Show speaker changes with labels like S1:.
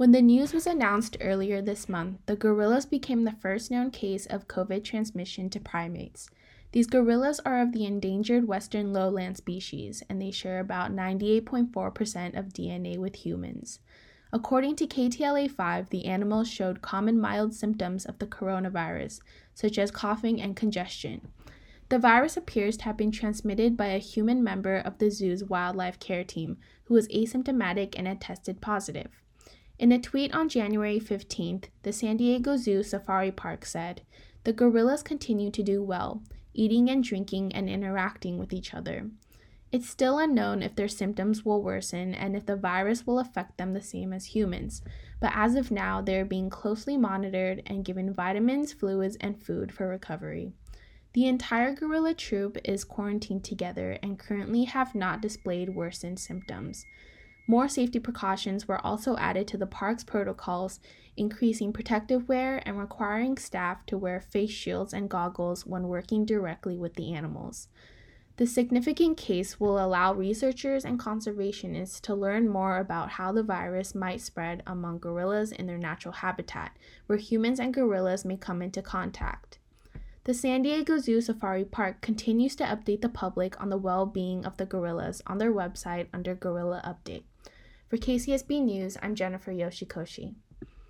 S1: When the news was announced earlier this month, the gorillas became the first known case of COVID transmission to primates. These gorillas are of the endangered western lowland species, and they share about 98.4% of DNA with humans. According to KTLA 5, the animals showed common mild symptoms of the coronavirus, such as coughing and congestion. The virus appears to have been transmitted by a human member of the zoo's wildlife care team who was asymptomatic and had tested positive. In a tweet on January 15th, the San Diego Zoo Safari Park said, The gorillas continue to do well, eating and drinking and interacting with each other. It's still unknown if their symptoms will worsen and if the virus will affect them the same as humans, but as of now, they are being closely monitored and given vitamins, fluids, and food for recovery. The entire gorilla troop is quarantined together and currently have not displayed worsened symptoms. More safety precautions were also added to the park's protocols, increasing protective wear and requiring staff to wear face shields and goggles when working directly with the animals. The significant case will allow researchers and conservationists to learn more about how the virus might spread among gorillas in their natural habitat, where humans and gorillas may come into contact. The San Diego Zoo Safari Park continues to update the public on the well being of the gorillas on their website under Gorilla Update. For KCSB News, I'm Jennifer Yoshikoshi.